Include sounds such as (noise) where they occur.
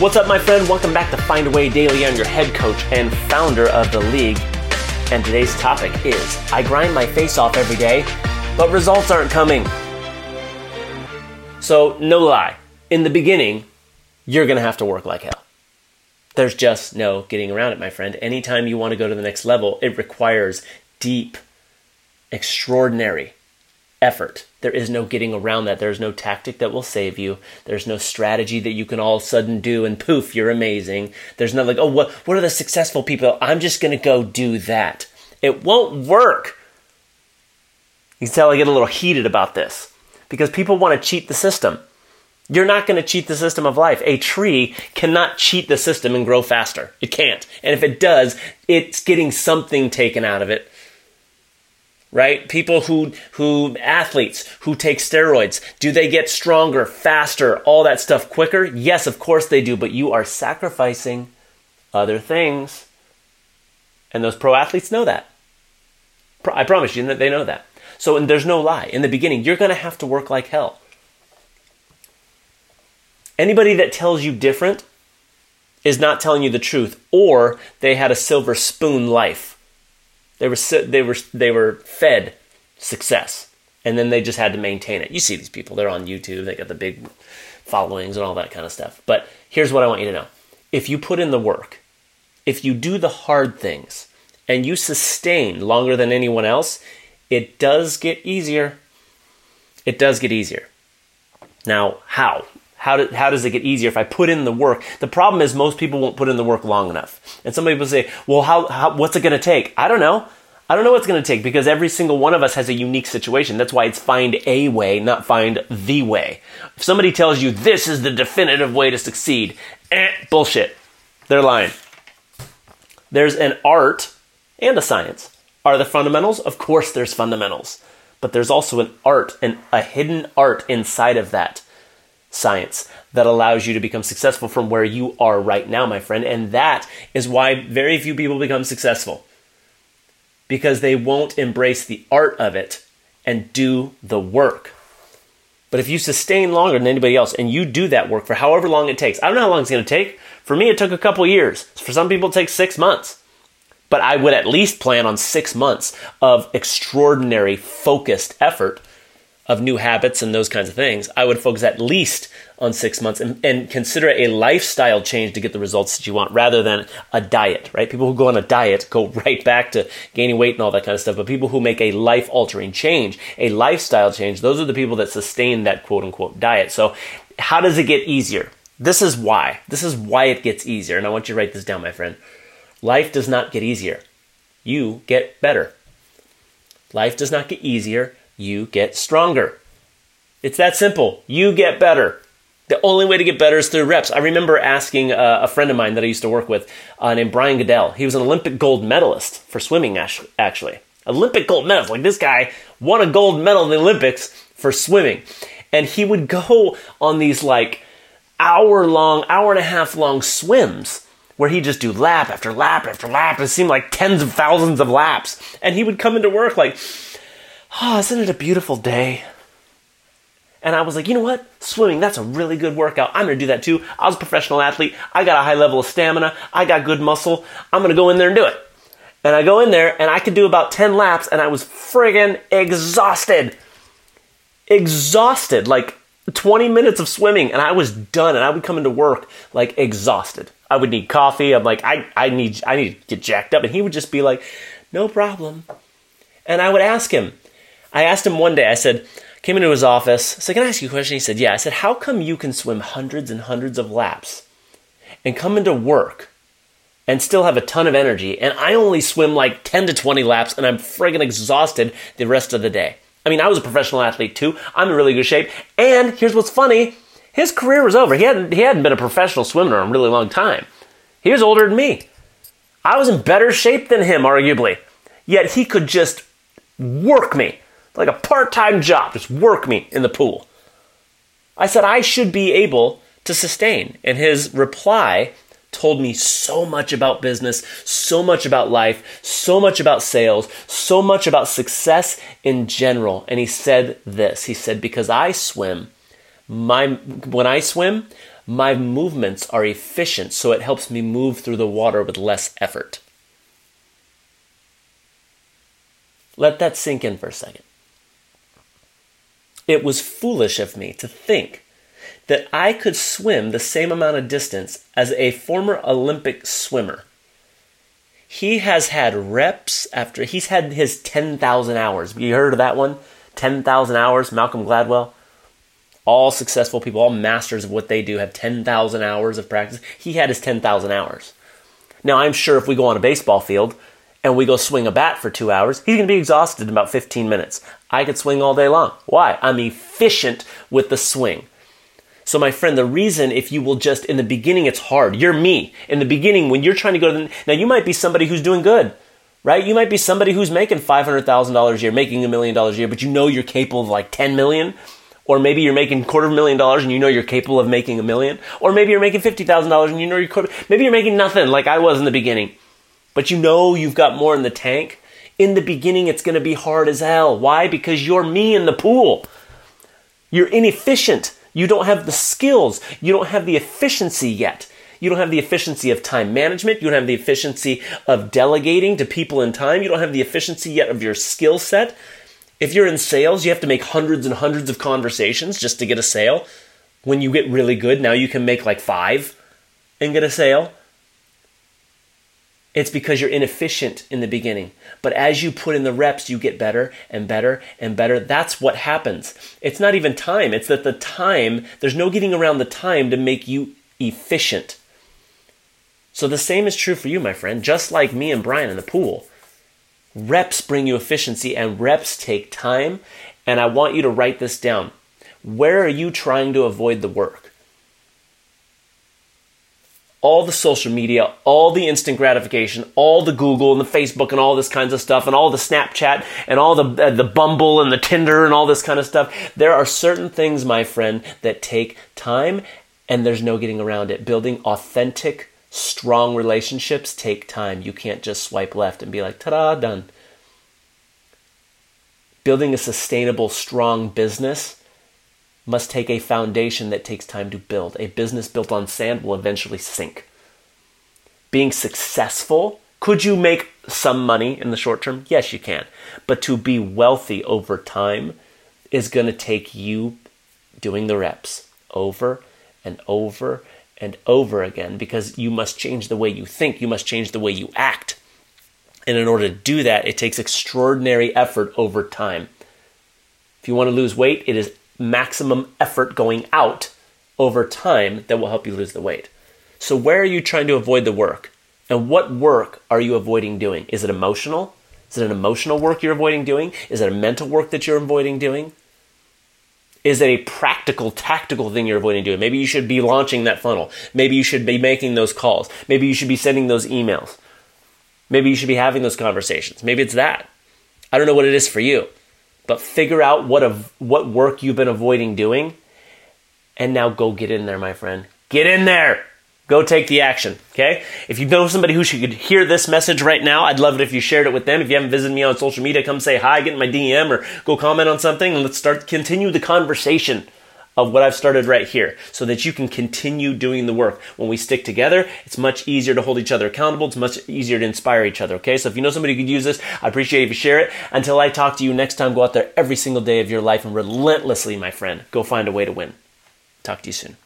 What's up, my friend? Welcome back to Find a Way Daily. I'm your head coach and founder of the league. And today's topic is I grind my face off every day, but results aren't coming. So, no lie, in the beginning, you're going to have to work like hell. There's just no getting around it, my friend. Anytime you want to go to the next level, it requires deep, extraordinary effort. There is no getting around that. There's no tactic that will save you. There's no strategy that you can all of a sudden do and poof, you're amazing. There's no like, oh, what, what are the successful people? I'm just going to go do that. It won't work. You can tell I get a little heated about this because people want to cheat the system. You're not going to cheat the system of life. A tree cannot cheat the system and grow faster. It can't. And if it does, it's getting something taken out of it right? People who who athletes who take steroids, do they get stronger, faster, all that stuff quicker? Yes, of course they do, but you are sacrificing other things. And those pro athletes know that. I promise you that they know that. So and there's no lie. In the beginning, you're going to have to work like hell. Anybody that tells you different is not telling you the truth or they had a silver spoon life they were they were they were fed success, and then they just had to maintain it. You see these people; they're on YouTube. They got the big followings and all that kind of stuff. But here's what I want you to know: if you put in the work, if you do the hard things, and you sustain longer than anyone else, it does get easier. It does get easier. Now, how? How, do, how does it get easier if I put in the work? The problem is most people won't put in the work long enough. And some people say, well, how, how what's it going to take? I don't know. I don't know what's going to take because every single one of us has a unique situation. That's why it's find a way, not find the way. If somebody tells you this is the definitive way to succeed, eh, bullshit. They're lying. There's an art and a science. Are the fundamentals? Of course, there's fundamentals. But there's also an art and a hidden art inside of that science that allows you to become successful from where you are right now, my friend. And that is why very few people become successful because they won't embrace the art of it and do the work. But if you sustain longer than anybody else and you do that work for however long it takes, I don't know how long it's going to take. For me, it took a couple years. For some people, it takes six months. But I would at least plan on six months of extraordinary focused effort of new habits and those kinds of things, I would focus at least on six months and, and, consider a lifestyle change to get the results that you want rather than a diet, right? People who go on a diet go (laughs) right back to gaining weight and all that kind of stuff. But people who make a life altering change, a lifestyle change, those are the people that sustain that quote unquote diet. So, how does it get easier? This is why. This is why it gets easier. And I want you to write this down, my friend. Life does not get easier, you get better. Life does not get easier you get stronger. It's that simple. You get better. The only way to get better is through reps. I remember asking uh, a friend of mine that I used to work with uh, named Brian Goodell. He was an Olympic gold medalist for swimming, actually. Olympic gold medalist. Like this guy won a gold medal in the Olympics for swimming. And he would go on these like hour long, hour and a half long swims where he'd just do lap after lap after lap. It seemed like tens of thousands of laps. And he would come into work like, oh, isn't it a beautiful day? And I was like, you know what? Swimming, that's a really good workout. I'm going to do that too. I was a professional athlete. I got a high level of stamina. I got good muscle. I'm going to go in there and do it. And I go in there and I could do about 10 laps and I was friggin' exhausted. Exhausted. Like 20 minutes of swimming and I was done and I would come into work like exhausted. I would need coffee. I'm like, I, I need I need to get jacked up. And he would just be like, no problem. And I would ask him, I asked him one day, I said, came into his office. I said, Can I ask you a question? He said, Yeah. I said, How come you can swim hundreds and hundreds of laps and come into work and still have a ton of energy? And I only swim like 10 to 20 laps and I'm friggin' exhausted the rest of the day. I mean, I was a professional athlete too. I'm in really good shape. And here's what's funny his career was over. He hadn't, he hadn't been a professional swimmer in a really long time. He was older than me. I was in better shape than him, arguably. Yet he could just work me like a part time job, just work me in the pool. I said I should be able to sustain. And his reply told me so much about business, so much about life, so much about sales, so much about success in general. And he said this He said, Because I swim, My when I swim, my movements are efficient, so it helps me move through the water with less effort. Let that sink in for a second. It was foolish of me to think that I could swim the same amount of distance as a former Olympic swimmer. He has had reps after he's had his 10,000 hours. You heard of that one? 10,000 hours, Malcolm Gladwell. All successful people, all masters of what they do, have 10,000 hours of practice. He had his 10,000 hours. Now, I'm sure if we go on a baseball field and we go swing a bat for two hours, he's going to be exhausted in about 15 minutes. I could swing all day long. Why? I'm efficient with the swing. So, my friend, the reason if you will just, in the beginning, it's hard. You're me. In the beginning, when you're trying to go to the, now you might be somebody who's doing good, right? You might be somebody who's making $500,000 a year, making a million dollars a year, but you know you're capable of like 10 million. Or maybe you're making quarter of a million dollars and you know you're capable of making a million. Or maybe you're making $50,000 and you know you're, maybe you're making nothing like I was in the beginning. But you know you've got more in the tank. In the beginning, it's going to be hard as hell. Why? Because you're me in the pool. You're inefficient. You don't have the skills. You don't have the efficiency yet. You don't have the efficiency of time management. You don't have the efficiency of delegating to people in time. You don't have the efficiency yet of your skill set. If you're in sales, you have to make hundreds and hundreds of conversations just to get a sale. When you get really good, now you can make like five and get a sale. It's because you're inefficient in the beginning. But as you put in the reps, you get better and better and better. That's what happens. It's not even time, it's that the time, there's no getting around the time to make you efficient. So the same is true for you, my friend. Just like me and Brian in the pool, reps bring you efficiency and reps take time. And I want you to write this down. Where are you trying to avoid the work? All the social media, all the instant gratification, all the Google and the Facebook and all this kinds of stuff, and all the Snapchat and all the uh, the Bumble and the Tinder and all this kind of stuff. There are certain things, my friend, that take time, and there's no getting around it. Building authentic, strong relationships take time. You can't just swipe left and be like, "Ta-da, done." Building a sustainable, strong business must take a foundation that takes time to build. A business built on sand will eventually sink. Being successful, could you make some money in the short term? Yes, you can. But to be wealthy over time is going to take you doing the reps over and over and over again because you must change the way you think, you must change the way you act. And in order to do that, it takes extraordinary effort over time. If you want to lose weight, it is maximum effort going out over time that will help you lose the weight. So, where are you trying to avoid the work? And what work are you avoiding doing? Is it emotional? Is it an emotional work you're avoiding doing? Is it a mental work that you're avoiding doing? Is it a practical, tactical thing you're avoiding doing? Maybe you should be launching that funnel. Maybe you should be making those calls. Maybe you should be sending those emails. Maybe you should be having those conversations. Maybe it's that. I don't know what it is for you. But figure out what of what work you've been avoiding doing, and now go get in there, my friend. Get in there. Go take the action. Okay. If you know somebody who should hear this message right now, I'd love it if you shared it with them. If you haven't visited me on social media, come say hi, get in my DM, or go comment on something, and let's start continue the conversation of what I've started right here so that you can continue doing the work. When we stick together, it's much easier to hold each other accountable. It's much easier to inspire each other. Okay. So if you know somebody who could use this, I appreciate if you share it. Until I talk to you next time, go out there every single day of your life and relentlessly, my friend, go find a way to win. Talk to you soon.